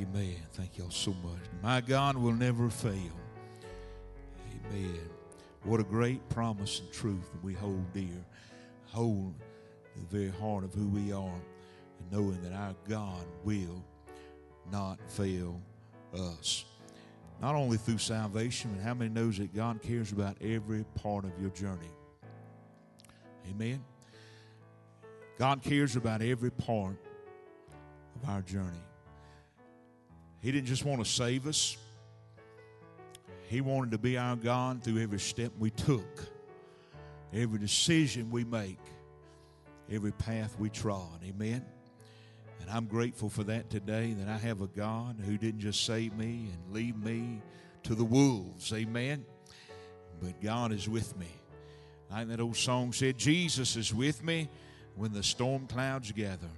Amen. Thank y'all so much. My God will never fail. Amen. What a great promise and truth that we hold dear. Hold the very heart of who we are, and knowing that our God will not fail us. Not only through salvation, but how many knows that God cares about every part of your journey? Amen. God cares about every part of our journey. He didn't just want to save us, He wanted to be our God through every step we took, every decision we make, every path we trod. Amen. And I'm grateful for that today that I have a God who didn't just save me and leave me to the wolves. Amen. But God is with me. Like that old song said, Jesus is with me when the storm clouds gather.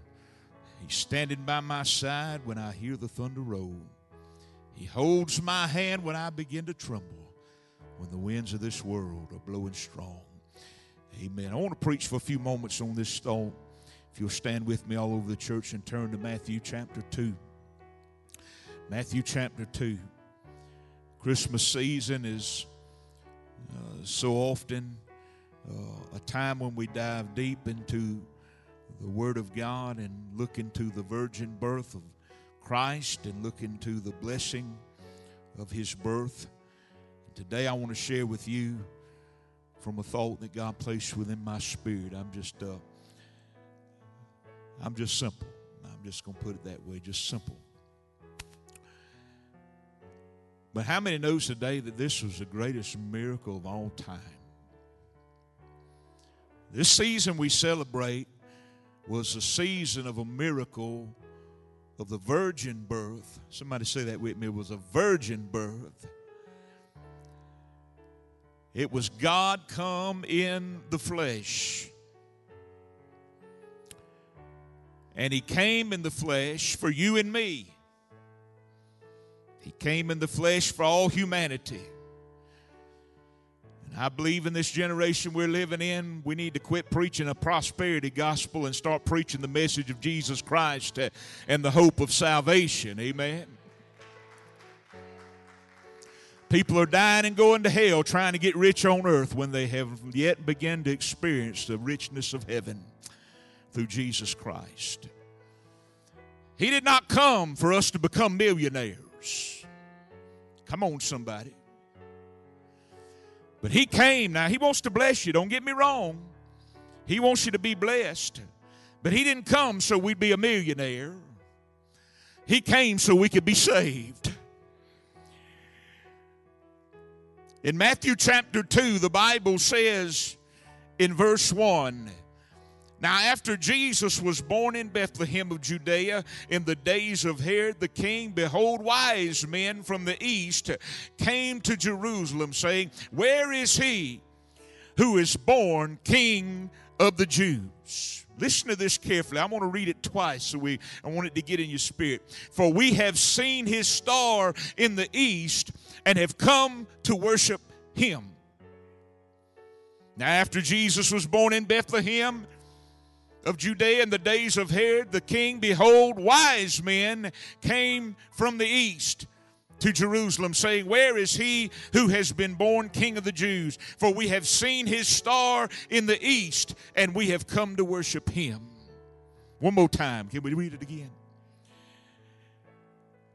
He's standing by my side when I hear the thunder roll. He holds my hand when I begin to tremble, when the winds of this world are blowing strong. Amen. I want to preach for a few moments on this thought. If you'll stand with me all over the church and turn to Matthew chapter 2. Matthew chapter 2. Christmas season is uh, so often uh, a time when we dive deep into the Word of God and look into the virgin birth of Christ and look into the blessing of His birth. Today I want to share with you from a thought that God placed within my spirit. I'm just, uh, I'm just simple. I'm just going to put it that way, just simple. But how many knows today that this was the greatest miracle of all time? This season we celebrate was the season of a miracle of the virgin birth. Somebody say that with me. It was a virgin birth. It was God come in the flesh. And He came in the flesh for you and me. He came in the flesh for all humanity. I believe in this generation we're living in, we need to quit preaching a prosperity gospel and start preaching the message of Jesus Christ uh, and the hope of salvation. Amen. People are dying and going to hell trying to get rich on earth when they have yet begun to experience the richness of heaven through Jesus Christ. He did not come for us to become millionaires. Come on, somebody. But He came. Now, He wants to bless you. Don't get me wrong. He wants you to be blessed. But He didn't come so we'd be a millionaire. He came so we could be saved. In Matthew chapter 2, the Bible says in verse 1 now, after Jesus was born in Bethlehem of Judea in the days of Herod the king, behold, wise men from the east came to Jerusalem, saying, Where is he who is born king of the Jews? Listen to this carefully. I want to read it twice so we I want it to get in your spirit. For we have seen his star in the east and have come to worship him. Now, after Jesus was born in Bethlehem, of Judea in the days of Herod the king, behold, wise men came from the east to Jerusalem, saying, Where is he who has been born king of the Jews? For we have seen his star in the east, and we have come to worship him. One more time. Can we read it again?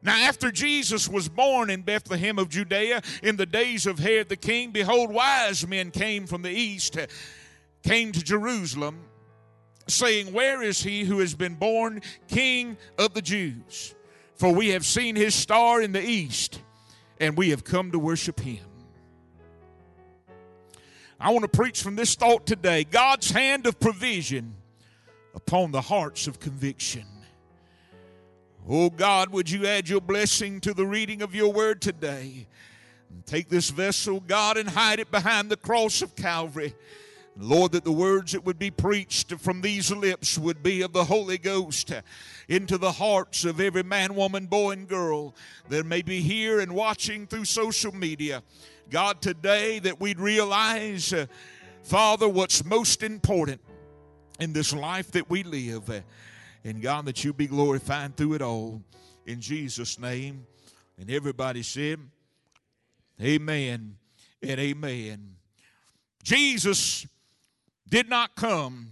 Now, after Jesus was born in Bethlehem of Judea in the days of Herod the king, behold, wise men came from the east, came to Jerusalem saying, Where is he who has been born King of the Jews? For we have seen his star in the east, and we have come to worship him. I want to preach from this thought today God's hand of provision upon the hearts of conviction. Oh God, would you add your blessing to the reading of your word today? Take this vessel, God, and hide it behind the cross of Calvary. Lord, that the words that would be preached from these lips would be of the Holy Ghost into the hearts of every man, woman, boy, and girl that may be here and watching through social media. God, today that we'd realize, uh, Father, what's most important in this life that we live. Uh, and God, that you be glorified through it all. in Jesus' name. And everybody said, Amen and amen. Jesus did not come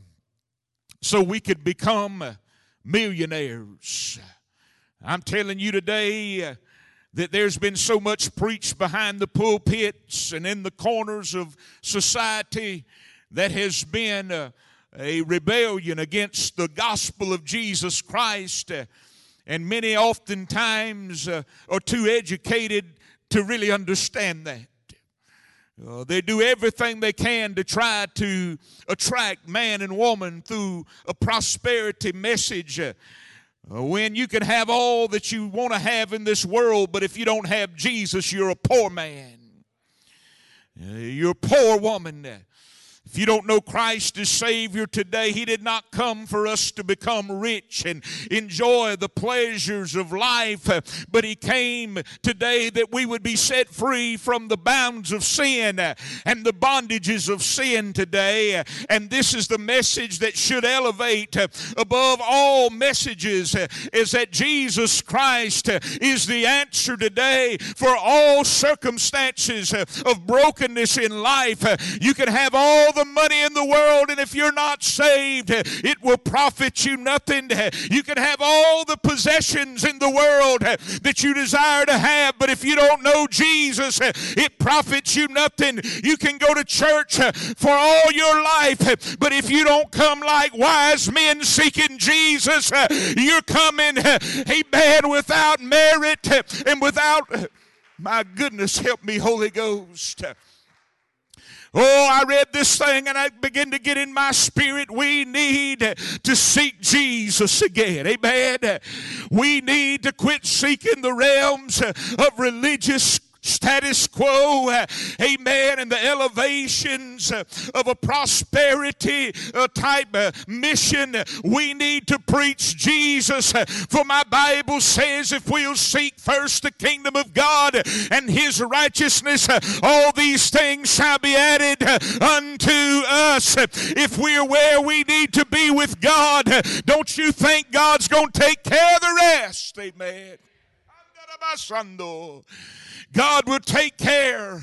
so we could become millionaires. I'm telling you today that there's been so much preached behind the pulpits and in the corners of society that has been uh, a rebellion against the gospel of Jesus Christ. Uh, and many oftentimes uh, are too educated to really understand that. Uh, they do everything they can to try to attract man and woman through a prosperity message. Uh, when you can have all that you want to have in this world, but if you don't have Jesus, you're a poor man. Uh, you're a poor woman. If you don't know Christ as Savior today, He did not come for us to become rich and enjoy the pleasures of life, but He came today that we would be set free from the bounds of sin and the bondages of sin today. And this is the message that should elevate above all messages is that Jesus Christ is the answer today for all circumstances of brokenness in life. You can have all the money in the world, and if you're not saved, it will profit you nothing. You can have all the possessions in the world that you desire to have, but if you don't know Jesus, it profits you nothing. You can go to church for all your life, but if you don't come like wise men seeking Jesus, you're coming, amen, without merit and without, my goodness, help me, Holy Ghost. Oh, I read this thing and I begin to get in my spirit. We need to seek Jesus again. Amen. We need to quit seeking the realms of religious status quo, uh, amen, and the elevations uh, of a prosperity uh, type mission. We need to preach Jesus. For my Bible says if we'll seek first the kingdom of God and his righteousness, all these things shall be added unto us. If we're where we need to be with God, don't you think God's going to take care of the rest? Amen. God will take care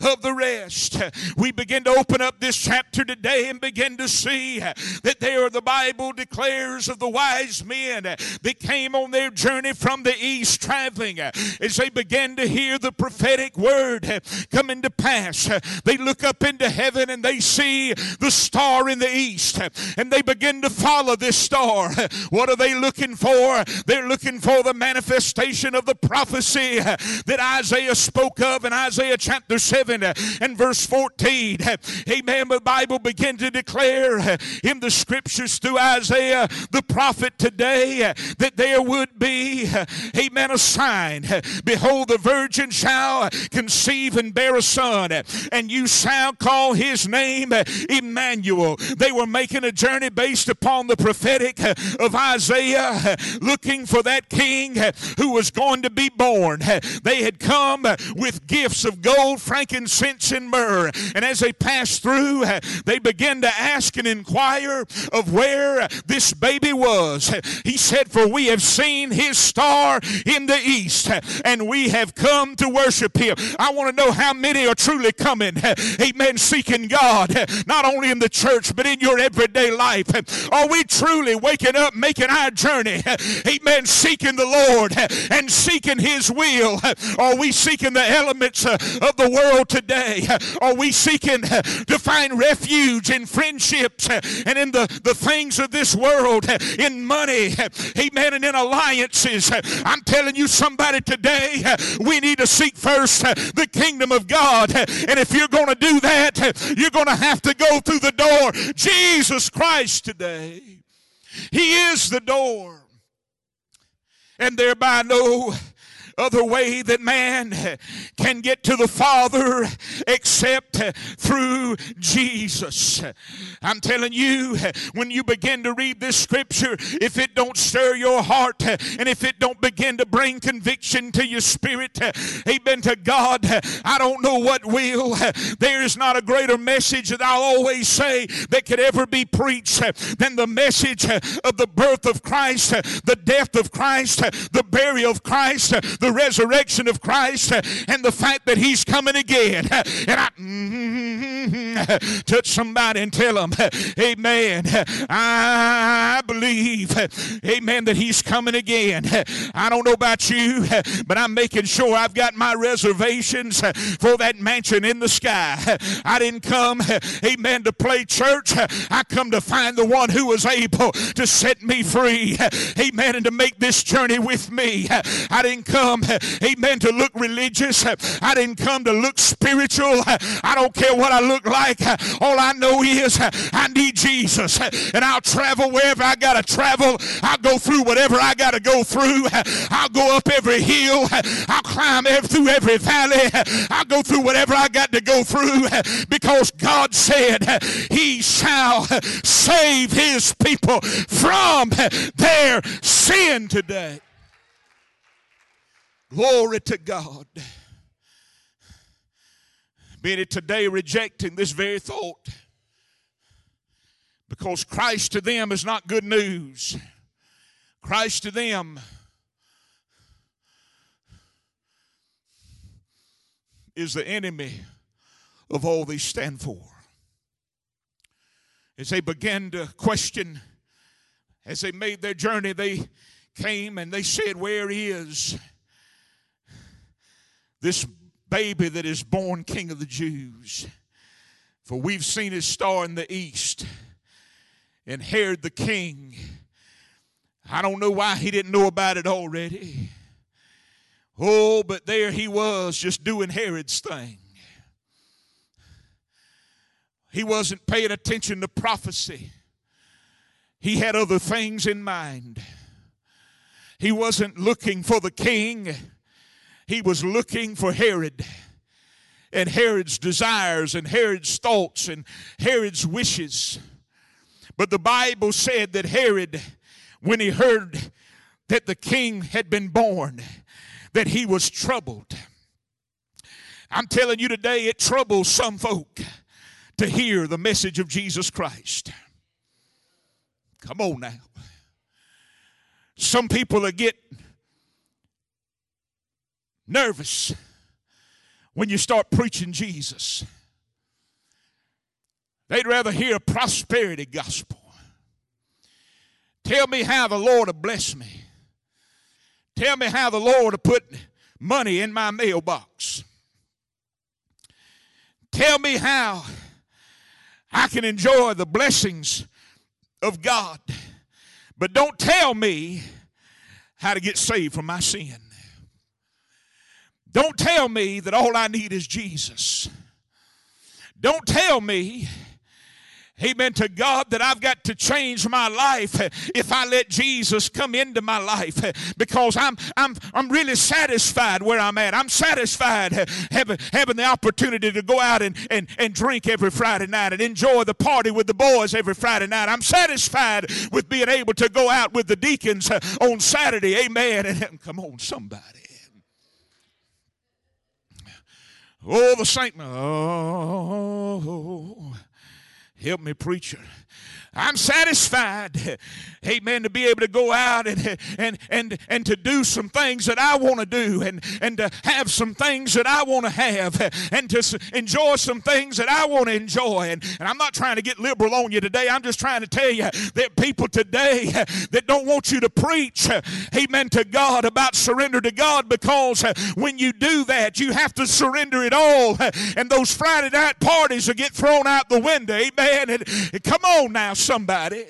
of the rest. We begin to open up this chapter today and begin to see that there the Bible declares of the wise men that came on their journey from the east traveling as they began to hear the prophetic word coming to pass. They look up into heaven and they see the star in the east and they begin to follow this star. What are they looking for? They're looking for the manifestation of the prophecy that Isaiah spoke of in Isaiah chapter 7 7 uh, and verse 14. Amen. The Bible began to declare uh, in the scriptures through Isaiah the prophet today uh, that there would be, amen, a sign. Behold, the virgin shall conceive and bear a son, and you shall call his name Emmanuel. They were making a journey based upon the prophetic of Isaiah, looking for that king who was going to be born. They had come with gifts of gold, frankincense, frankincense and myrrh. And as they passed through, they began to ask and inquire of where this baby was. He said, For we have seen his star in the east, and we have come to worship him. I want to know how many are truly coming, amen, seeking God, not only in the church, but in your everyday life. Are we truly waking up, making our journey, amen, seeking the Lord and seeking his will? Are we seeking the elements of the world today? Are we seeking to find refuge in friendships and in the, the things of this world, in money, amen, and in alliances? I'm telling you, somebody today, we need to seek first the kingdom of God. And if you're going to do that, you're going to have to go through the door. Jesus Christ today. He is the door. And thereby no other way that man can get to the Father except through Jesus. I'm telling you, when you begin to read this scripture, if it don't stir your heart and if it don't begin to bring conviction to your spirit, amen to God, I don't know what will. There is not a greater message that I'll always say that could ever be preached than the message of the birth of Christ, the death of Christ, the burial of Christ, the resurrection of Christ, and the fact that He's coming again. And I mm-hmm, Mm-hmm. touch somebody and tell them, Amen. I believe, Amen, that He's coming again. I don't know about you, but I'm making sure I've got my reservations for that mansion in the sky. I didn't come, Amen, to play church. I come to find the one who was able to set me free. Amen, and to make this journey with me. I didn't come, amen, to look religious. I didn't come to look spiritual. I don't care what I look like. All I know is I need Jesus. And I'll travel wherever I got to travel. I'll go through whatever I got to go through. I'll go up every hill. I'll climb through every valley. I'll go through whatever I got to go through because God said he shall save his people from their sin today. Glory to God. Many today rejecting this very thought because Christ to them is not good news. Christ to them is the enemy of all they stand for. As they began to question, as they made their journey, they came and they said, Where is this baby that is born King of the Jews? For we've seen his star in the east, and Herod the king. I don't know why he didn't know about it already. Oh, but there he was just doing Herod's thing. He wasn't paying attention to prophecy. He had other things in mind. He wasn't looking for the king, he was looking for Herod and Herod's desires and Herod's thoughts and Herod's wishes. But the Bible said that Herod, when he heard that the king had been born, that he was troubled. I'm telling you today, it troubles some folk to hear the message of Jesus Christ. Come on now. Some people are get nervous when you start preaching Jesus. They'd rather hear a prosperity gospel. Tell me how the Lord will bless me. Tell me how the Lord will put money in my mailbox. Tell me how I can enjoy the blessings of God. But don't tell me how to get saved from my sin. Don't tell me that all I need is Jesus. Don't tell me Amen to God that I've got to change my life if I let Jesus come into my life because I'm I'm I'm really satisfied where I'm at. I'm satisfied having having the opportunity to go out and, and, and drink every Friday night and enjoy the party with the boys every Friday night. I'm satisfied with being able to go out with the deacons on Saturday. Amen. And come on, somebody. Oh, the saint. Oh, help me, preacher. I'm satisfied, amen, to be able to go out and, and, and, and to do some things that I want to do and, and to have some things that I want to have and to enjoy some things that I want to enjoy. And, and I'm not trying to get liberal on you today. I'm just trying to tell you that people today that don't want you to preach, amen, to God about surrender to God because when you do that, you have to surrender it all. And those Friday night parties will get thrown out the window, amen. And, and come on now, somebody.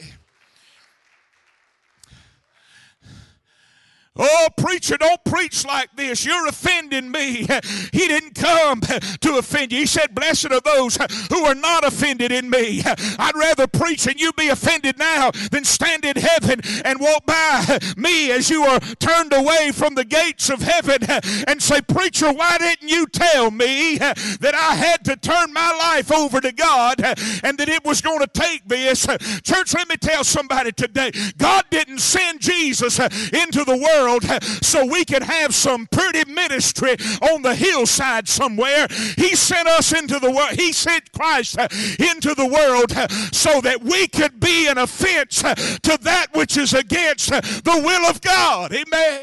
Oh, preacher, don't preach like this. You're offending me. He didn't come to offend you. He said, Blessed are those who are not offended in me. I'd rather preach and you be offended now than stand in heaven and walk by me as you are turned away from the gates of heaven and say, Preacher, why didn't you tell me that I had to turn my life over to God and that it was going to take this? Church, let me tell somebody today God didn't send Jesus into the world world so we could have some pretty ministry on the hillside somewhere. He sent us into the world. He sent Christ into the world so that we could be an offense to that which is against the will of God. Amen.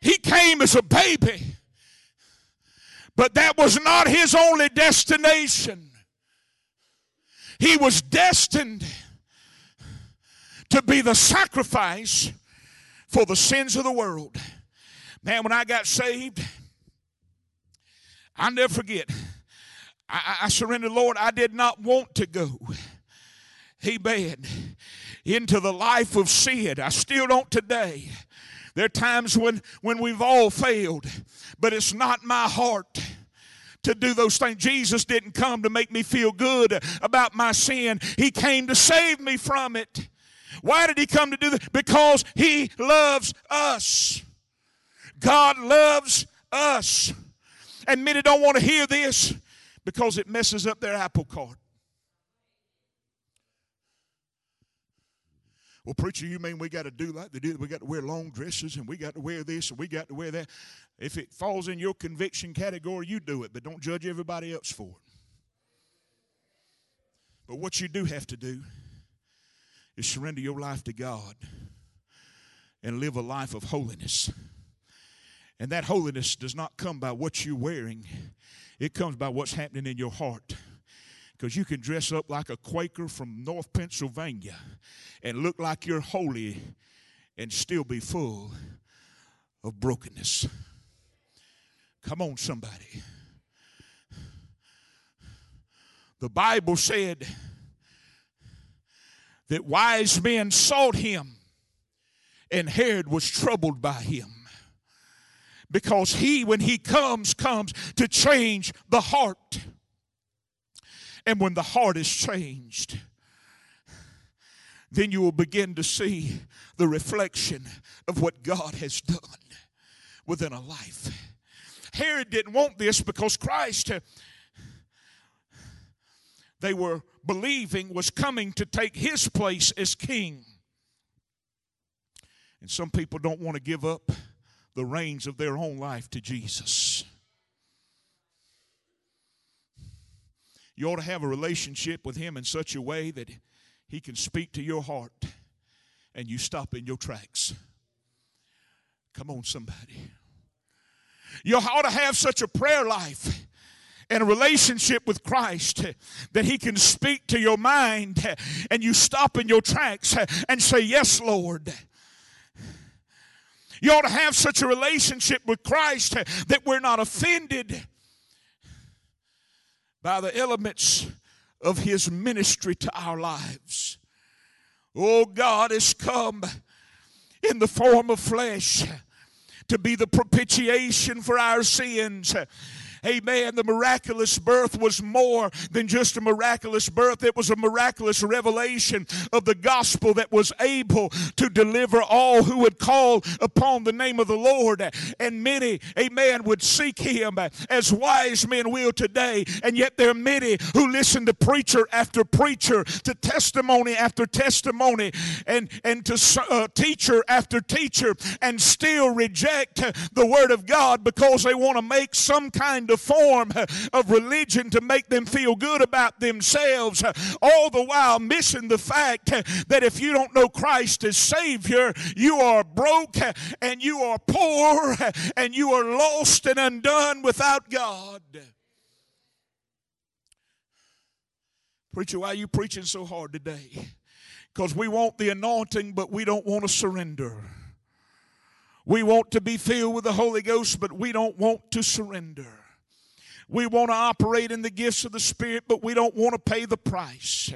He came as a baby, but that was not his only destination. He was destined to be the sacrifice for the sins of the world. Man, when I got saved, I'll never forget. I, I surrendered, Lord. I did not want to go. Amen. Into the life of sin. I still don't today. There are times when, when we've all failed, but it's not my heart to do those things. Jesus didn't come to make me feel good about my sin, He came to save me from it. Why did he come to do that? Because he loves us. God loves us. And many don't want to hear this because it messes up their apple cart. Well, preacher, you mean we got to do like they do? We got to wear long dresses and we got to wear this and we got to wear that. If it falls in your conviction category, you do it, but don't judge everybody else for it. But what you do have to do is surrender your life to God and live a life of holiness. And that holiness does not come by what you're wearing, it comes by what's happening in your heart. Because you can dress up like a Quaker from North Pennsylvania and look like you're holy and still be full of brokenness. Come on, somebody. The Bible said, that wise men sought him, and Herod was troubled by him. Because he, when he comes, comes to change the heart. And when the heart is changed, then you will begin to see the reflection of what God has done within a life. Herod didn't want this because Christ, they were believing was coming to take his place as king. And some people don't want to give up the reins of their own life to Jesus. You ought to have a relationship with him in such a way that he can speak to your heart and you stop in your tracks. Come on, somebody. You ought to have such a prayer life and a relationship with Christ that He can speak to your mind and you stop in your tracks and say, Yes, Lord. You ought to have such a relationship with Christ that we're not offended by the elements of His ministry to our lives. Oh, God has come in the form of flesh to be the propitiation for our sins Amen. The miraculous birth was more than just a miraculous birth, it was a miraculous revelation of the gospel that was able to deliver all who would call upon the name of the Lord. And many, amen, would seek him as wise men will today. And yet there are many who listen to preacher after preacher, to testimony after testimony, and, and to uh, teacher after teacher, and still reject the word of God because they want to make some kind of form of religion to make them feel good about themselves, all the while missing the fact that if you don't know Christ as Savior, you are broke and you are poor and you are lost and undone without God. Preacher, why are you preaching so hard today? Because we want the anointing, but we don't want to surrender. We want to be filled with the Holy Ghost, but we don't want to surrender. We want to operate in the gifts of the Spirit, but we don't want to pay the price.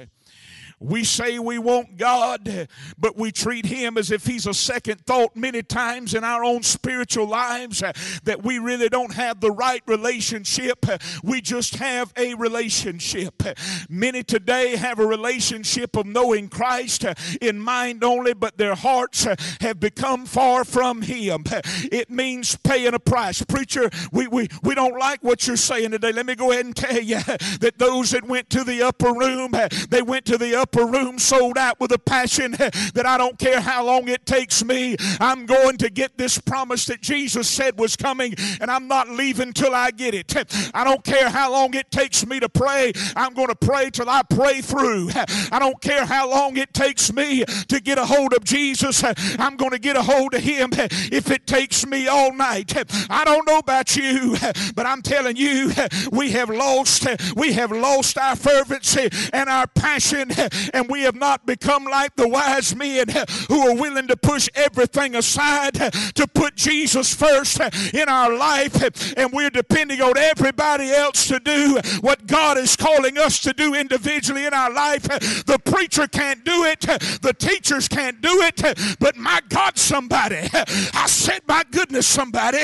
We say we want God, but we treat Him as if He's a second thought many times in our own spiritual lives, uh, that we really don't have the right relationship. We just have a relationship. Many today have a relationship of knowing Christ uh, in mind only, but their hearts uh, have become far from Him. It means paying a price. Preacher, we, we, we don't like what you're saying today. Let me go ahead and tell you that those that went to the upper room, they went to the upper room sold out with a passion that I don't care how long it takes me. I'm going to get this promise that Jesus said was coming, and I'm not leaving till I get it. I don't care how long it takes me to pray. I'm going to pray till I pray through. I don't care how long it takes me to get a hold of Jesus. I'm going to get a hold of Him if it takes me all night. I don't know about you, but I'm telling you, we have lost, we have lost our fervency and our passion, and we have not become like the wise men who are willing to push everything aside to put Jesus first in our life, and we're depending on everybody else to do what God is calling us to do individually in our life. The preacher can't do it, the teachers can't do it, but my God, somebody, I said, my goodness, somebody,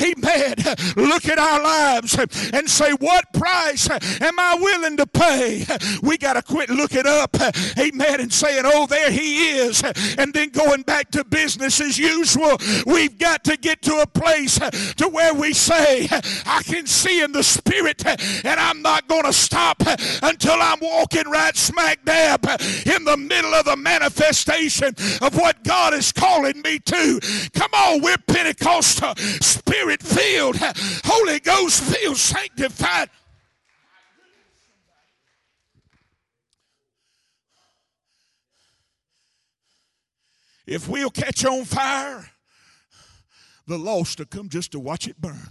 amen, look at our lives and say, what price am I willing to pay? We got to quit looking up, amen, and saying, oh, there he is, and then going back to business as usual. We've got to get to a place to where we say, I can see in the spirit, and I'm not going to stop until I'm walking right smack dab in the middle of the manifestation of what God is calling me to. Come on, we're Pentecostal, spirit filled, Holy Ghost filled, sanctified. If we'll catch on fire, the lost will come just to watch it burn.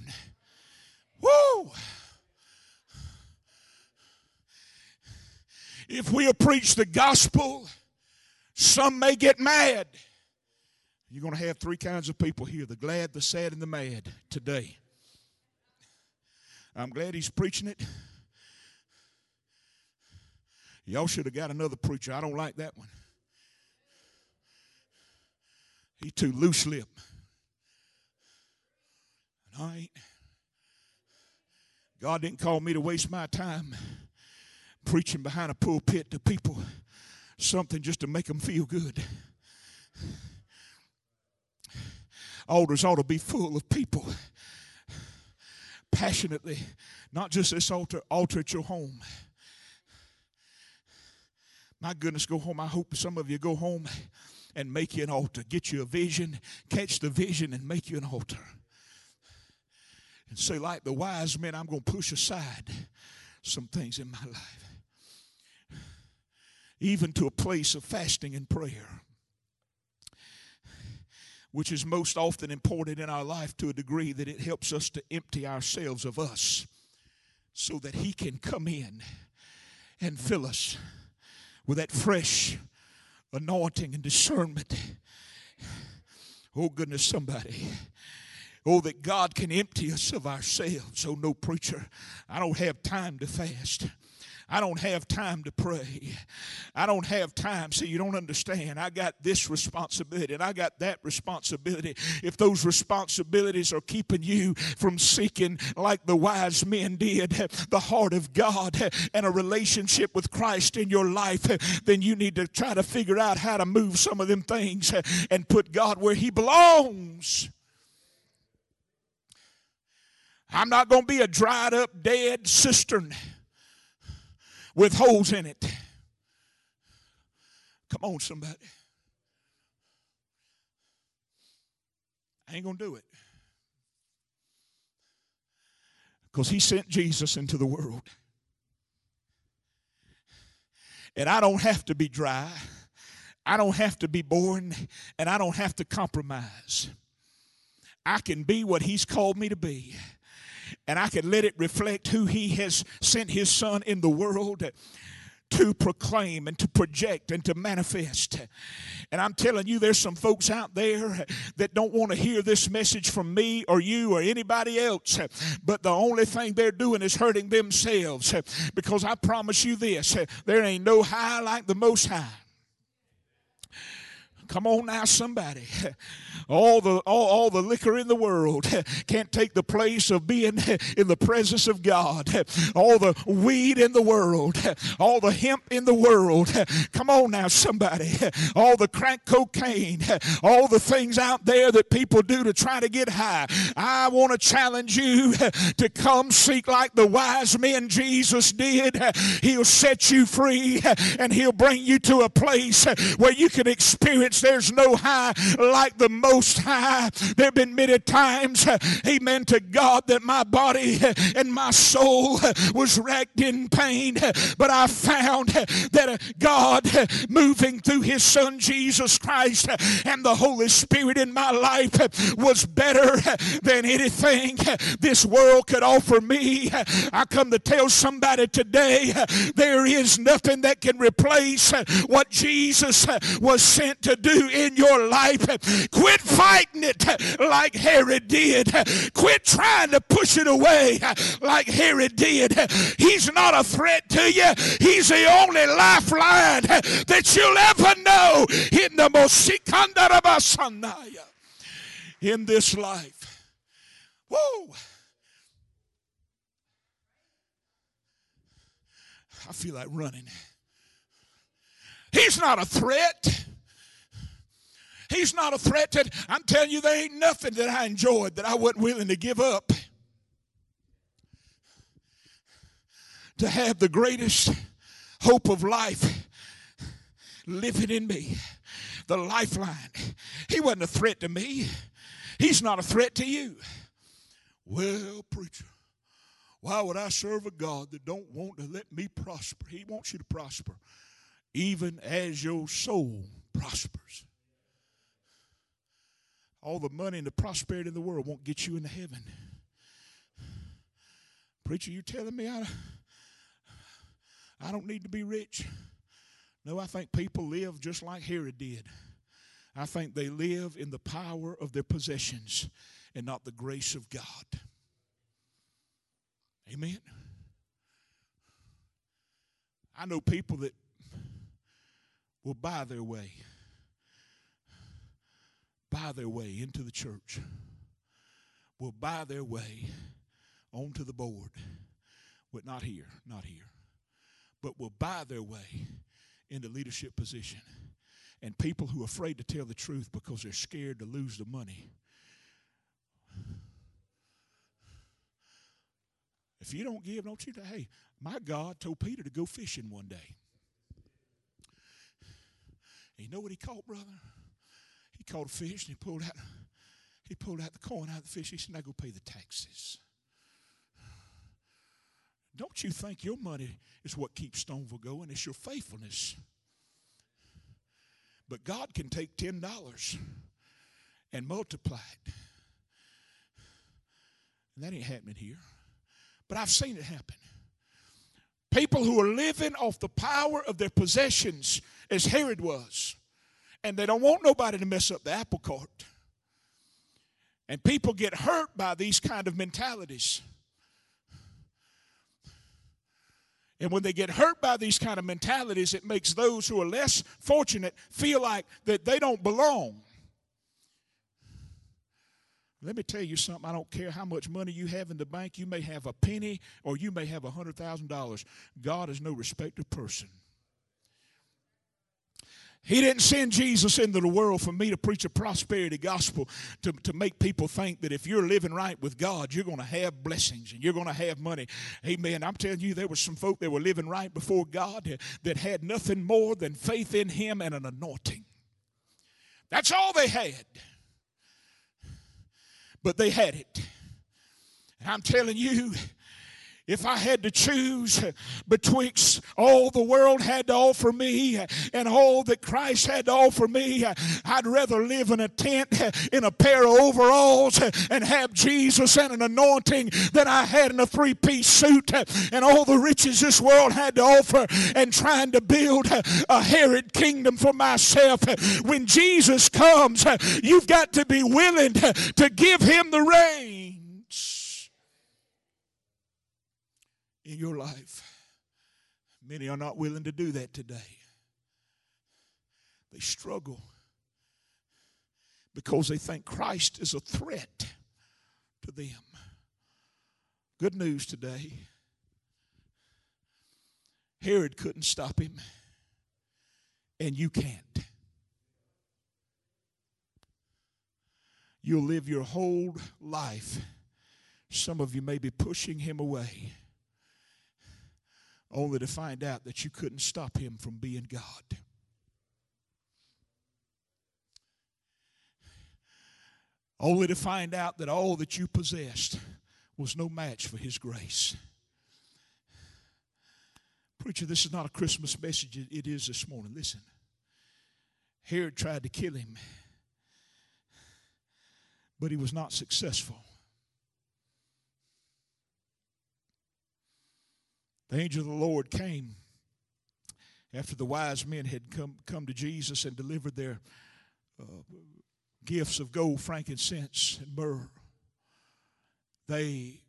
Woo! If we'll preach the gospel, some may get mad. You're going to have three kinds of people here the glad, the sad, and the mad today. I'm glad he's preaching it. Y'all should have got another preacher. I don't like that one. He too loose lipped. And I ain't. God didn't call me to waste my time preaching behind a pulpit to people something just to make them feel good. Altars ought to be full of people passionately, not just this altar, altar at your home. My goodness, go home. I hope some of you go home and make you an altar. Get you a vision, catch the vision, and make you an altar. And say, like the wise men, I'm going to push aside some things in my life, even to a place of fasting and prayer, which is most often important in our life to a degree that it helps us to empty ourselves of us so that He can come in and fill us with that fresh anointing and discernment. Oh, goodness, somebody. Oh, that God can empty us of ourselves. Oh, no, preacher, I don't have time to fast. I don't have time to pray. I don't have time. See, you don't understand. I got this responsibility and I got that responsibility. If those responsibilities are keeping you from seeking, like the wise men did, the heart of God and a relationship with Christ in your life, then you need to try to figure out how to move some of them things and put God where He belongs. I'm not going to be a dried up, dead cistern with holes in it. Come on, somebody. I ain't going to do it. Because he sent Jesus into the world. And I don't have to be dry. I don't have to be born. And I don't have to compromise. I can be what he's called me to be and I can let it reflect who He has sent His Son in the world to proclaim and to project and to manifest. And I'm telling you, there's some folks out there that don't want to hear this message from me or you or anybody else, but the only thing they're doing is hurting themselves. Because I promise you this there ain't no high like the Most High. Come on now, somebody. All the all, all the liquor in the world can't take the place of being in the presence of God. All the weed in the world, all the hemp in the world. Come on now, somebody. All the crack cocaine, all the things out there that people do to try to get high. I want to challenge you to come seek like the wise men Jesus did. He'll set you free and he'll bring you to a place where you can experience there's no high like the Most High. There have been many times, amen, to God that my body and my soul was racked in pain, but I found that God moving through His Son Jesus Christ and the Holy Spirit in my life was better than anything this world could offer me. I come to tell somebody today there is nothing that can replace what Jesus was sent to do do in your life. Quit fighting it like Herod did. Quit trying to push it away like Herod did. He's not a threat to you. He's the only lifeline that you'll ever know in the Mosikandarabasanaya in this life. Whoa. I feel like running. He's not a threat. He's not a threat to, I'm telling you, there ain't nothing that I enjoyed that I wasn't willing to give up to have the greatest hope of life living in me. The lifeline. He wasn't a threat to me. He's not a threat to you. Well, preacher, why would I serve a God that don't want to let me prosper? He wants you to prosper even as your soul prospers. All the money and the prosperity in the world won't get you into heaven. Preacher, you're telling me I, I don't need to be rich? No, I think people live just like Herod did. I think they live in the power of their possessions and not the grace of God. Amen. I know people that will buy their way buy their way into the church, will buy their way onto the board, but not here, not here, but will buy their way into leadership position. And people who are afraid to tell the truth because they're scared to lose the money. If you don't give, don't you? Hey, my God told Peter to go fishing one day. And you know what he caught, brother? Caught a fish and he pulled out he pulled out the coin out of the fish. He said, Now go pay the taxes. Don't you think your money is what keeps Stoneville going? It's your faithfulness. But God can take $10 and multiply it. And that ain't happening here. But I've seen it happen. People who are living off the power of their possessions, as Herod was, and they don't want nobody to mess up the apple cart. And people get hurt by these kind of mentalities. And when they get hurt by these kind of mentalities, it makes those who are less fortunate feel like that they don't belong. Let me tell you something. I don't care how much money you have in the bank. You may have a penny or you may have a $100,000. God is no respecter of person. He didn't send Jesus into the world for me to preach a prosperity gospel to, to make people think that if you're living right with God, you're going to have blessings and you're going to have money. Amen. I'm telling you, there were some folk that were living right before God that had nothing more than faith in Him and an anointing. That's all they had. But they had it. And I'm telling you, if I had to choose betwixt all the world had to offer me and all that Christ had to offer me, I'd rather live in a tent in a pair of overalls and have Jesus and an anointing than I had in a three piece suit and all the riches this world had to offer and trying to build a Herod kingdom for myself. When Jesus comes, you've got to be willing to give him the reins in your life. Many are not willing to do that today. They struggle because they think Christ is a threat to them. Good news today Herod couldn't stop him, and you can't. You'll live your whole life. Some of you may be pushing him away only to find out that you couldn't stop him from being God. Only to find out that all that you possessed was no match for his grace. Preacher, this is not a Christmas message, it is this morning. Listen. Herod tried to kill him, but he was not successful. The angel of the Lord came after the wise men had come, come to Jesus and delivered their uh, gifts of gold, frankincense, and myrrh. They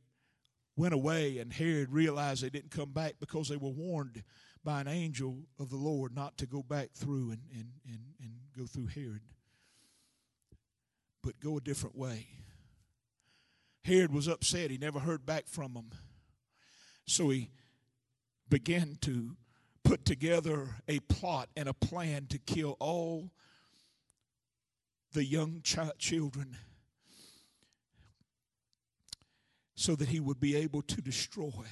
went away, and Herod realized they didn't come back because they were warned by an angel of the Lord not to go back through and, and, and, and go through Herod, but go a different way. Herod was upset. He never heard back from them. So he began to put together a plot and a plan to kill all the young ch- children so that he would be able to destroy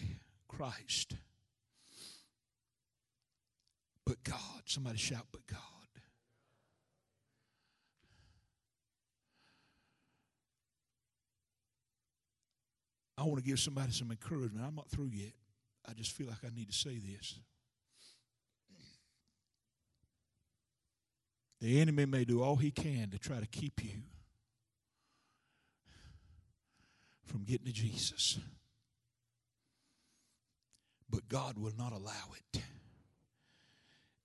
Christ. But God, somebody shout, but God. I want to give somebody some encouragement. I'm not through yet. I just feel like I need to say this. The enemy may do all he can to try to keep you from getting to Jesus. But God will not allow it.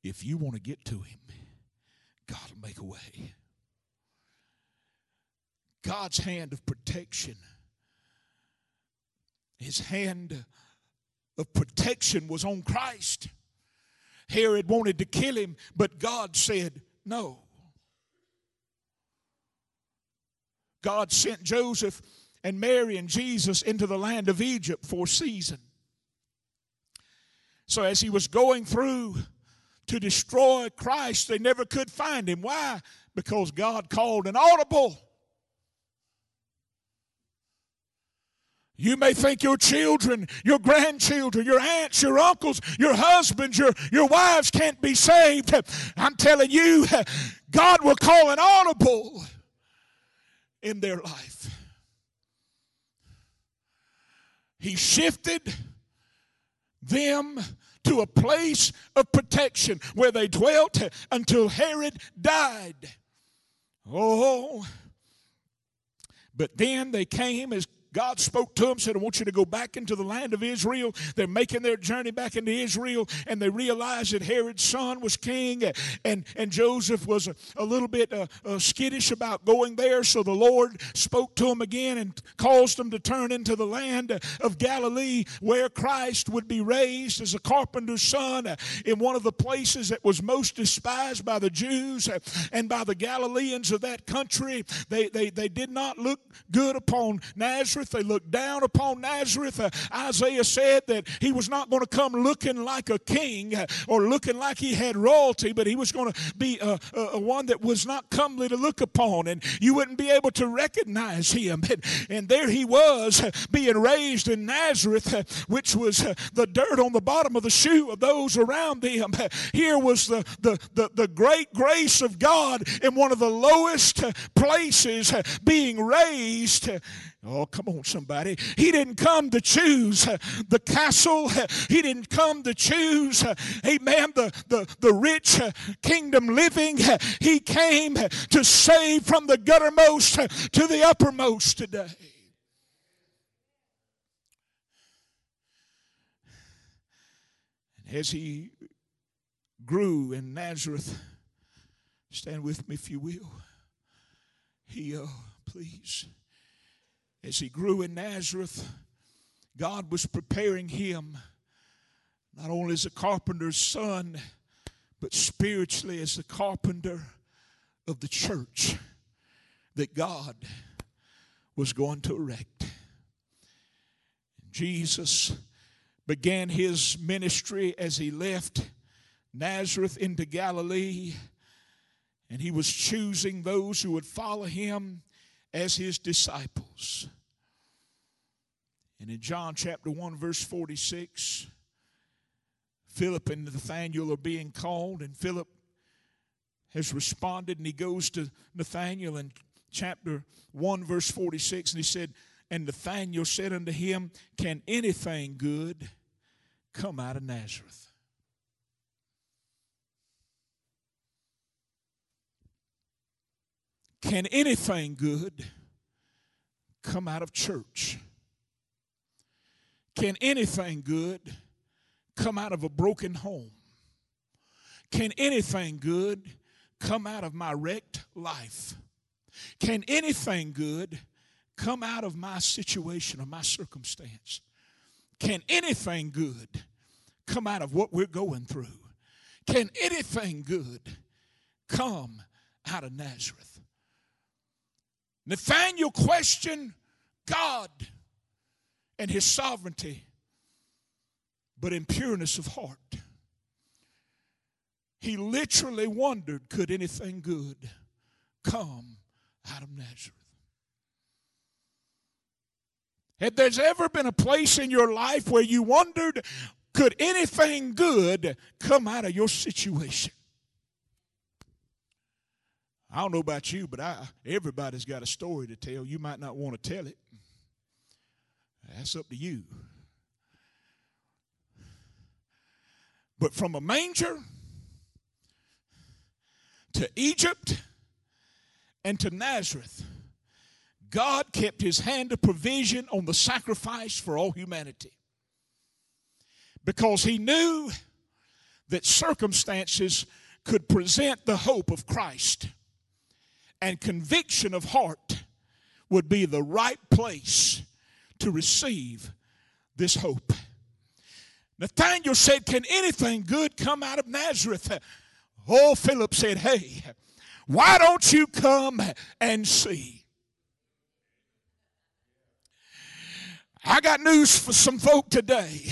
If you want to get to him, God will make a way. God's hand of protection, his hand of protection was on Christ. Herod wanted to kill him, but God said no. God sent Joseph and Mary and Jesus into the land of Egypt for a season. So as he was going through to destroy Christ, they never could find him. Why? Because God called an audible You may think your children, your grandchildren, your aunts, your uncles, your husbands, your, your wives can't be saved. I'm telling you, God will call an audible in their life. He shifted them to a place of protection where they dwelt until Herod died. Oh, but then they came as God spoke to them, said, I want you to go back into the land of Israel. They're making their journey back into Israel, and they realized that Herod's son was king, and, and Joseph was a, a little bit uh, uh, skittish about going there. So the Lord spoke to him again and caused them to turn into the land of Galilee, where Christ would be raised as a carpenter's son in one of the places that was most despised by the Jews and by the Galileans of that country. They, they, they did not look good upon Nazareth. Nazareth. They looked down upon Nazareth. Uh, Isaiah said that he was not going to come looking like a king uh, or looking like he had royalty, but he was going to be a, a, one that was not comely to look upon, and you wouldn't be able to recognize him. And, and there he was, uh, being raised in Nazareth, uh, which was the dirt on the bottom of the shoe of those around them. Here was the, the, the, the great grace of God in one of the lowest places being raised Oh, come on, somebody. He didn't come to choose uh, the castle. Uh, he didn't come to choose, uh, amen, the, the, the rich kingdom living. He came to save from the guttermost to the uppermost today. And as he grew in Nazareth, stand with me if you will. He, uh, please as he grew in Nazareth, God was preparing him not only as a carpenter's son, but spiritually as the carpenter of the church that God was going to erect. Jesus began his ministry as he left Nazareth into Galilee, and he was choosing those who would follow him as his disciples. And in John chapter 1, verse 46, Philip and Nathanael are being called, and Philip has responded, and he goes to Nathanael in chapter 1, verse 46, and he said, And Nathanael said unto him, Can anything good come out of Nazareth? Can anything good come out of church? Can anything good come out of a broken home? Can anything good come out of my wrecked life? Can anything good come out of my situation or my circumstance? Can anything good come out of what we're going through? Can anything good come out of Nazareth? Nathanael questioned God and his sovereignty, but in pureness of heart. He literally wondered could anything good come out of Nazareth? Had there's ever been a place in your life where you wondered could anything good come out of your situation? I don't know about you, but I, everybody's got a story to tell. You might not want to tell it. That's up to you. But from a manger to Egypt and to Nazareth, God kept his hand of provision on the sacrifice for all humanity. Because he knew that circumstances could present the hope of Christ and conviction of heart would be the right place to receive this hope. Nathanael said, Can anything good come out of Nazareth? Oh, Philip said, Hey, why don't you come and see? I got news for some folk today.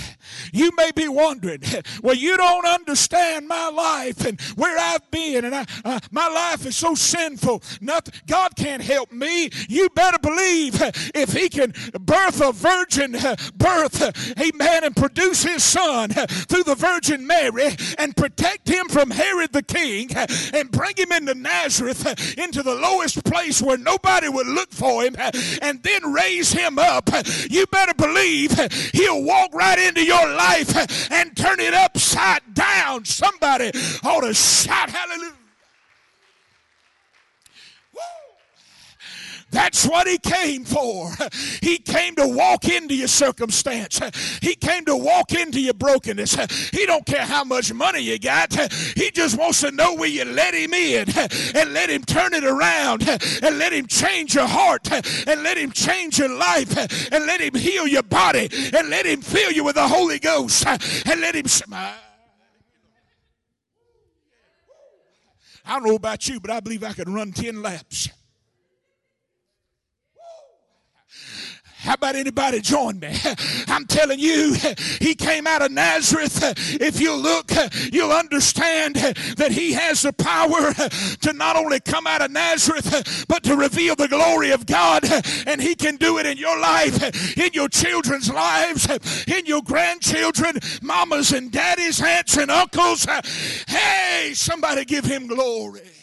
You may be wondering, well, you don't understand my life and where I've been, and I, uh, my life is so sinful. Nothing, God can't help me. You better believe if He can birth a virgin birth, amen, and produce His Son through the Virgin Mary and protect Him from Herod the King and bring Him into Nazareth, into the lowest place where nobody would look for Him, and then raise Him up. You better better believe he'll walk right into your life and turn it upside down. Somebody ought to shout hallelujah. That's what he came for. He came to walk into your circumstance. He came to walk into your brokenness. He don't care how much money you got. He just wants to know where you let him in and let him turn it around and let him change your heart and let him change your life and let him heal your body and let him fill you with the Holy Ghost and let him smile. I don't know about you, but I believe I could run 10 laps. How about anybody join me? I'm telling you, he came out of Nazareth. If you look, you'll understand that he has the power to not only come out of Nazareth, but to reveal the glory of God. And he can do it in your life, in your children's lives, in your grandchildren, mamas and daddies, aunts and uncles. Hey, somebody give him glory.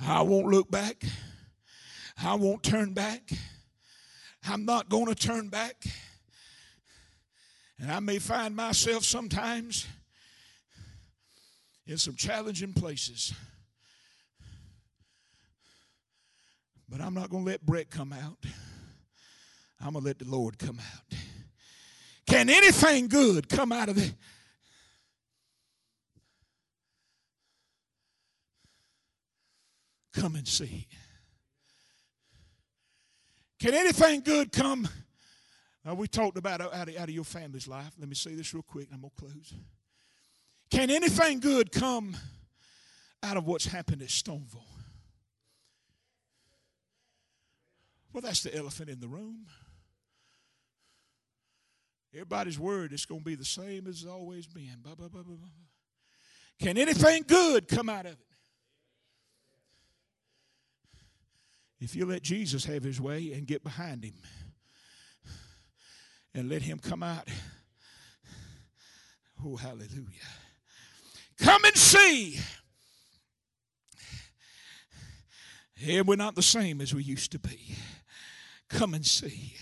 I won't look back. I won't turn back. I'm not going to turn back. And I may find myself sometimes in some challenging places. But I'm not going to let Brett come out. I'm going to let the Lord come out. Can anything good come out of it? Come and see. Can anything good come? Uh, we talked about out of, out of your family's life. Let me say this real quick, I'm going to close. Can anything good come out of what's happened at Stoneville? Well, that's the elephant in the room. Everybody's worried it's going to be the same as it's always been. Blah, blah, blah, Can anything good come out of it? If you let Jesus have his way and get behind him and let him come out, oh, hallelujah. Come and see. Yeah, we're not the same as we used to be. Come and see.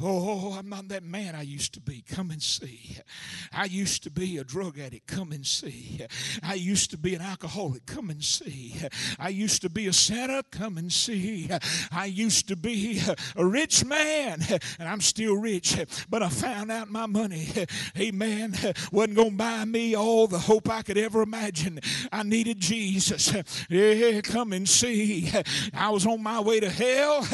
Oh, I'm not that man I used to be. Come and see. I used to be a drug addict. Come and see. I used to be an alcoholic. Come and see. I used to be a sinner. Come and see. I used to be a rich man, and I'm still rich, but I found out my money, amen, wasn't going to buy me all the hope I could ever imagine. I needed Jesus. Yeah, come and see. I was on my way to hell.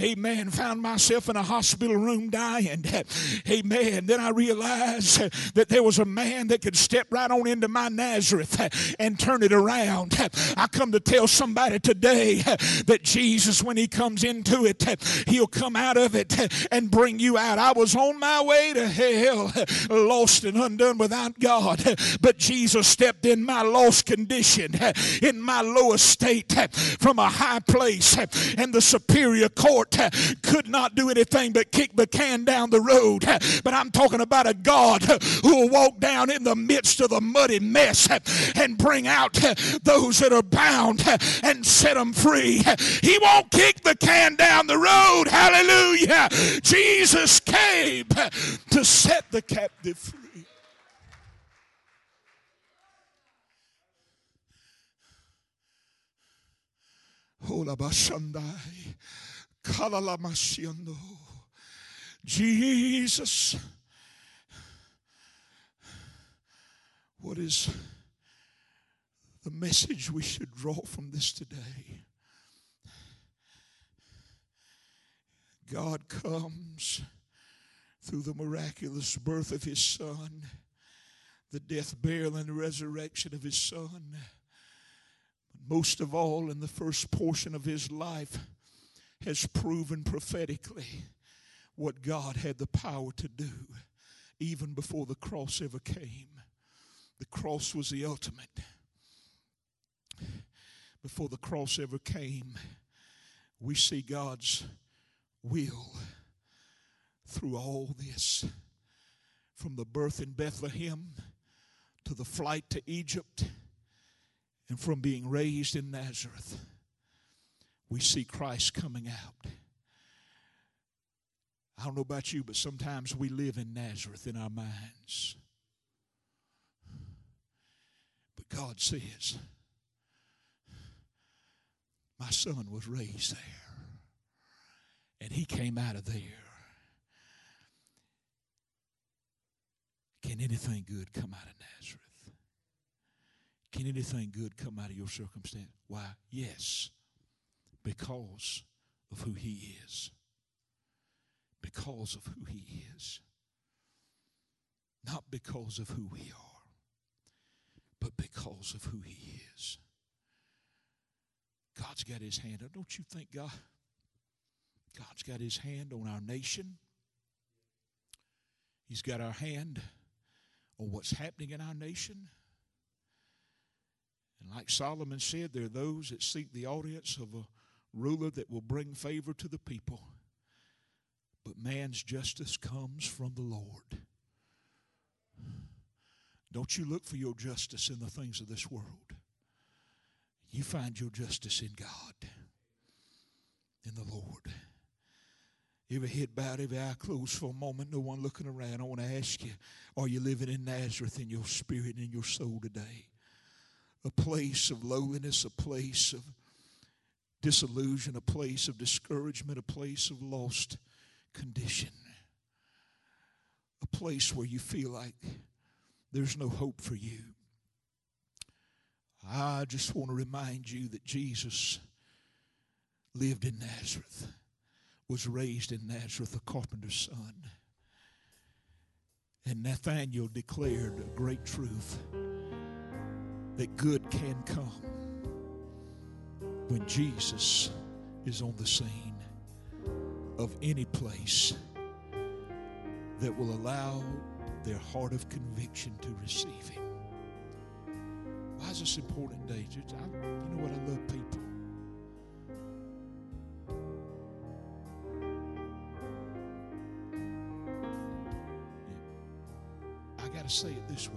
Amen. Found myself in a hospital room dying. Amen. Then I realized that there was a man that could step right on into my Nazareth and turn it around. I come to tell somebody today that Jesus, when he comes into it, he'll come out of it and bring you out. I was on my way to hell, lost and undone without God, but Jesus stepped in my lost condition, in my lowest state, from a high place, and the superior court could not do anything but kick the can down the road. But I'm talking about a God who will walk down in the midst of the muddy mess and bring out those that are bound and set them free. He won't kick the can down the road. Hallelujah. Jesus came to set the captive free. Hola. Jesus. What is the message we should draw from this today? God comes through the miraculous birth of his son, the death, burial, and resurrection of his son. Most of all, in the first portion of his life, has proven prophetically what God had the power to do even before the cross ever came. The cross was the ultimate. Before the cross ever came, we see God's will through all this. From the birth in Bethlehem to the flight to Egypt and from being raised in Nazareth, we see Christ coming out. I don't know about you, but sometimes we live in Nazareth in our minds. But God says, My son was raised there, and he came out of there. Can anything good come out of Nazareth? Can anything good come out of your circumstance? Why, yes, because of who he is because of who He is, not because of who we are, but because of who He is. God's got His hand. Don't you think God? God's got His hand on our nation. He's got our hand on what's happening in our nation. And like Solomon said, there are those that seek the audience of a ruler that will bring favor to the people. But man's justice comes from the Lord. Don't you look for your justice in the things of this world. you find your justice in God, in the Lord. Every head bowed, every eye closed for a moment, no one looking around. I want to ask you, are you living in Nazareth in your spirit and in your soul today? A place of lowliness, a place of disillusion, a place of discouragement, a place of lost condition, a place where you feel like there's no hope for you. I just want to remind you that Jesus lived in Nazareth was raised in Nazareth, a carpenter's son. And Nathanael declared a great truth that good can come when Jesus is on the scene of any place that will allow their heart of conviction to receive Him. Why is this important today? you know what? I love people. I got to say it this way.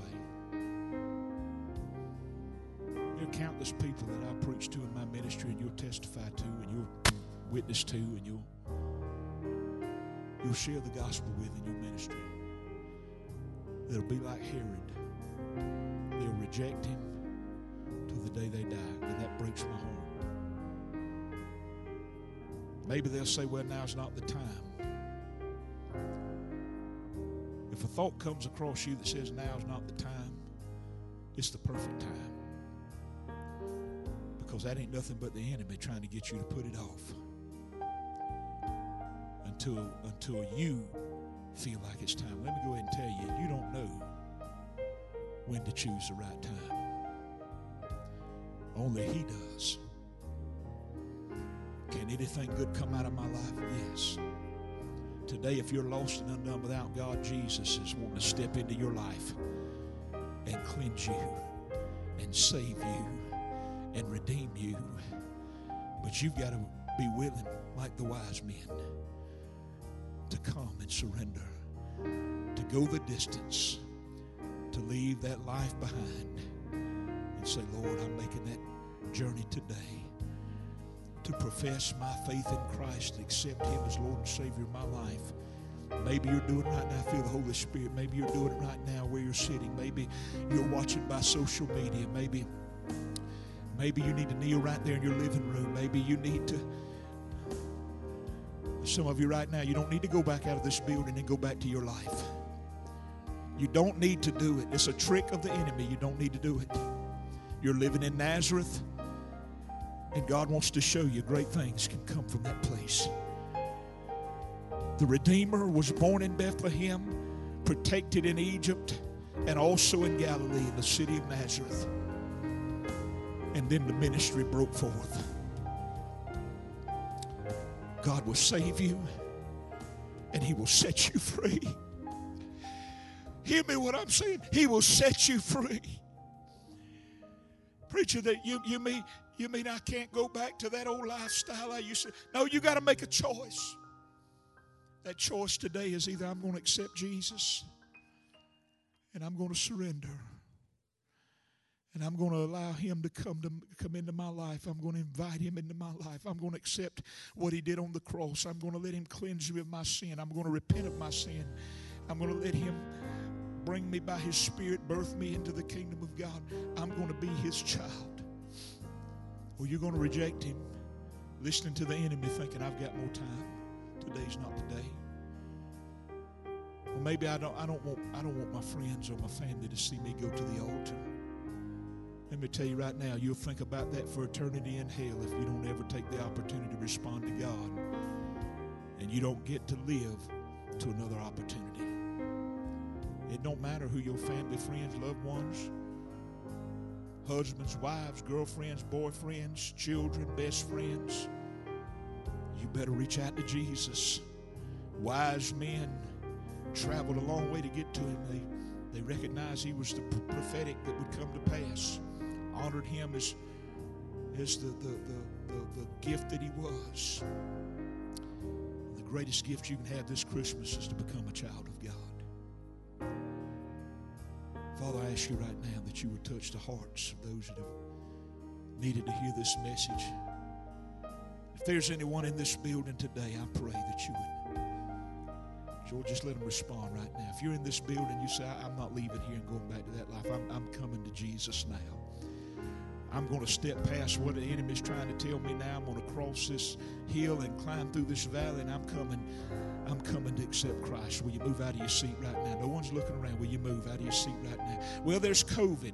There are countless people that I preach to in my ministry, and you'll testify to, and you'll witness to, and you'll you'll share the gospel with in your ministry. It'll be like Herod. They'll reject him till the day they die, and that breaks my heart. Maybe they'll say, "Well, now's not the time." If a thought comes across you that says now's not the time, it's the perfect time. Because that ain't nothing but the enemy trying to get you to put it off. Until until you feel like it's time. Let me go ahead and tell you, you don't know when to choose the right time. Only he does. Can anything good come out of my life? Yes. Today, if you're lost and undone without God, Jesus is wanting to step into your life and cleanse you and save you and redeem you. But you've got to be willing, like the wise men, to come and surrender, to go the distance, to leave that life behind and say, Lord, I'm making that journey today to profess my faith in Christ, accept Him as Lord and Savior of my life. Maybe you're doing it right now. Feel the Holy Spirit. Maybe you're doing it right now where you're sitting. Maybe you're watching by social media. Maybe, maybe you need to kneel right there in your living room. Maybe you need to. Some of you right now, you don't need to go back out of this building and go back to your life. You don't need to do it. It's a trick of the enemy. You don't need to do it. You're living in Nazareth. And God wants to show you great things can come from that place. The Redeemer was born in Bethlehem, protected in Egypt, and also in Galilee, in the city of Nazareth. And then the ministry broke forth. God will save you and He will set you free. Hear me what I'm saying? He will set you free. Preacher, that you, you mean you mean I can't go back to that old lifestyle I used to? No, you got to make a choice. That choice today is either I'm going to accept Jesus and I'm going to surrender. And I'm going to allow him to come to come into my life. I'm going to invite him into my life. I'm going to accept what he did on the cross. I'm going to let him cleanse me of my sin. I'm going to repent of my sin. I'm going to let him bring me by his spirit, birth me into the kingdom of God. I'm going to be his child. Or you're going to reject him, listening to the enemy, thinking, I've got more time. Today's not today. day. Well, maybe I don't, I don't want I don't want my friends or my family to see me go to the altar. Let me tell you right now, you'll think about that for eternity in hell if you don't ever take the opportunity to respond to God. And you don't get to live to another opportunity. It don't matter who your family, friends, loved ones, husbands, wives, girlfriends, boyfriends, children, best friends. You better reach out to Jesus. Wise men traveled a long way to get to him. They, they recognized he was the prophetic that would come to pass, honored him as, as the, the, the, the, the gift that he was. The greatest gift you can have this Christmas is to become a child of God. Father, I ask you right now that you would touch the hearts of those that have needed to hear this message. If there's anyone in this building today, I pray that you would. George, just let them respond right now. If you're in this building, you say, I'm not leaving here and going back to that life. I'm, I'm coming to Jesus now. I'm going to step past what the enemy's trying to tell me now. I'm going to cross this hill and climb through this valley, and I'm coming. I'm coming to accept Christ. Will you move out of your seat right now? No one's looking around. Will you move out of your seat right now? Well, there's COVID.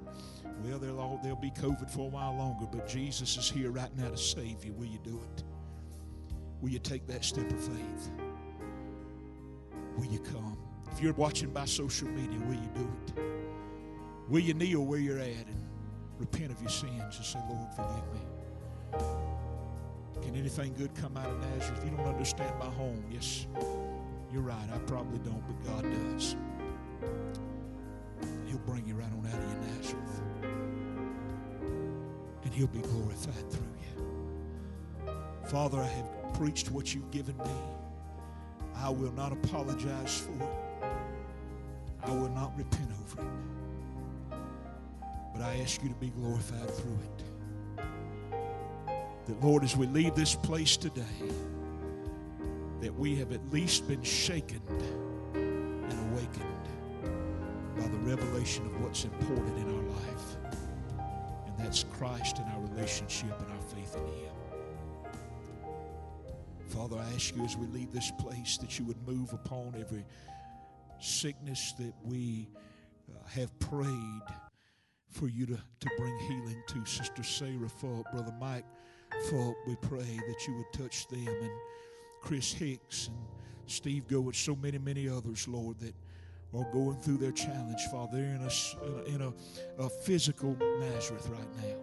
Well, there'll, all, there'll be COVID for a while longer, but Jesus is here right now to save you. Will you do it? Will you take that step of faith? Will you come? If you're watching by social media, will you do it? Will you kneel where you're at repent of your sins and say, Lord, forgive me? Can anything good come out of Nazareth? You don't understand my home. Yes, you're right. I probably don't, but God does. He'll bring you right on out of your Nazareth. And He'll be glorified through you. Father, I have preached what you've given me. I will not apologize for it. I will not repent over it. But I ask you to be glorified through it. That, Lord, as we leave this place today, that we have at least been shaken and awakened by the revelation of what's important in our life. And that's Christ and our relationship and our faith in Him. Father, I ask you as we leave this place that you would move upon every sickness that we uh, have prayed for you to, to bring healing to. Sister Sarah Fulp, Brother Mike Fulp, we pray that you would touch them, and Chris Hicks and Steve Goetz, so many, many others, Lord, that are going through their challenge, Father. They're in a, in a, a physical Nazareth right now.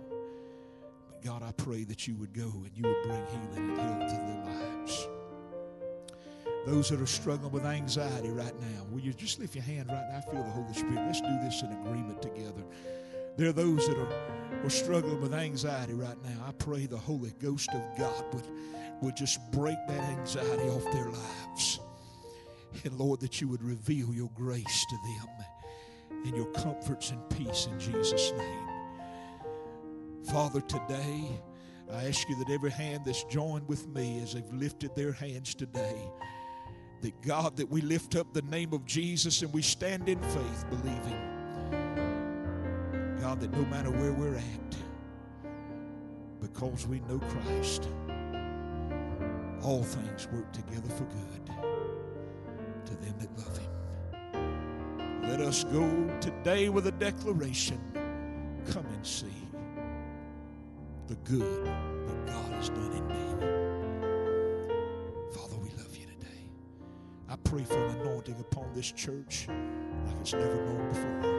But God, I pray that you would go and you would bring healing and health to their lives. Those that are struggling with anxiety right now, will you just lift your hand right now? I feel the Holy Spirit. Let's do this in agreement together. There are those that are, are struggling with anxiety right now. I pray the Holy Ghost of God would, would just break that anxiety off their lives. And Lord, that you would reveal your grace to them and your comforts and peace in Jesus' name. Father, today I ask you that every hand that's joined with me as they've lifted their hands today, that God, that we lift up the name of Jesus and we stand in faith, believing, God, that no matter where we're at, because we know Christ, all things work together for good to them that love Him. Let us go today with a declaration come and see the good that God has done in me. Father, we love you today. I pray for an anointing upon this church like it's never known before.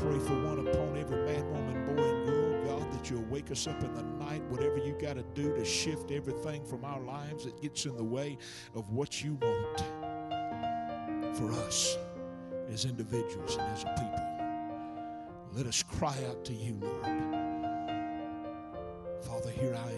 Pray for one upon every man, woman, boy, and girl, God, that you'll wake us up in the night, whatever you got to do to shift everything from our lives that gets in the way of what you want for us as individuals and as a people. Let us cry out to you, Lord. Father, here I